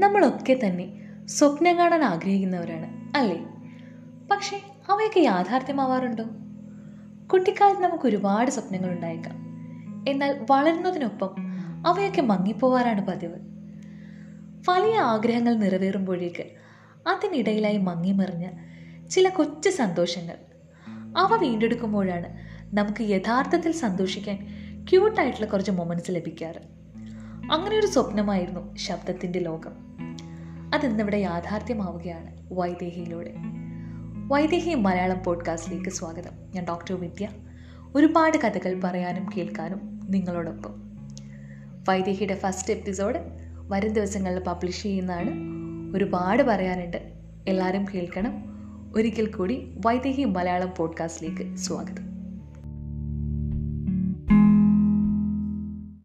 നമ്മളൊക്കെ തന്നെ സ്വപ്നം കാണാൻ ആഗ്രഹിക്കുന്നവരാണ് അല്ലേ? പക്ഷേ അവയൊക്കെ യാഥാർത്ഥ്യമാവാറുണ്ടോ? കുട്ടിക്കാലത്ത് നമുക്ക് ഒരുപാട് സ്വപ്നങ്ങൾ ഉണ്ടായേക്കാം. എന്നാൽ വളരുന്നതിനൊപ്പം അവയൊക്കെ മങ്ങിപ്പോവാറാണ് പതിവ്. വലിയ ആഗ്രഹങ്ങൾ നിറവേറുമ്പോഴേക്ക് അതിനിടയിലായി മങ്ങിമറിഞ്ഞ ചില കൊച്ചു സന്തോഷങ്ങൾ. അവ വീണ്ടെടുക്കുമ്പോഴാണ് നമുക്ക് യഥാർത്ഥത്തിൽ സന്തോഷിക്കാൻ ക്യൂട്ടായിട്ടുള്ള കുറച്ച് മൊമെന്റ്സ് ലഭിക്കാറ്. അങ്ങനെ ഒരു സ്വപ്നമായിരുന്നു ശബ്ദത്തിന്റെ ലോകം. അതിന്നിവിടെ യാഥാർത്ഥ്യമാവുകയാണ് വൈദേഹിയിലൂടെ. വൈദേഹി മലയാളം പോഡ്കാസ്റ്റിലേക്ക് സ്വാഗതം. ഞാൻ ഡോക്ടർ വിദ്യ. ഒരുപാട് കഥകൾ പറയാനും കേൾക്കാനും നിങ്ങളോടൊപ്പം. വൈദേഹിയുടെ ഫസ്റ്റ് എപ്പിസോഡ് വരും ദിവസങ്ങളിൽ പബ്ലിഷ് ചെയ്യുന്നതാണ്. ഒരുപാട് പറയാനുണ്ട്. എല്ലാവരും കേൾക്കണം. ഒരിക്കൽ കൂടി വൈദേഹി മലയാളം പോഡ്കാസ്റ്റിലേക്ക് സ്വാഗതം.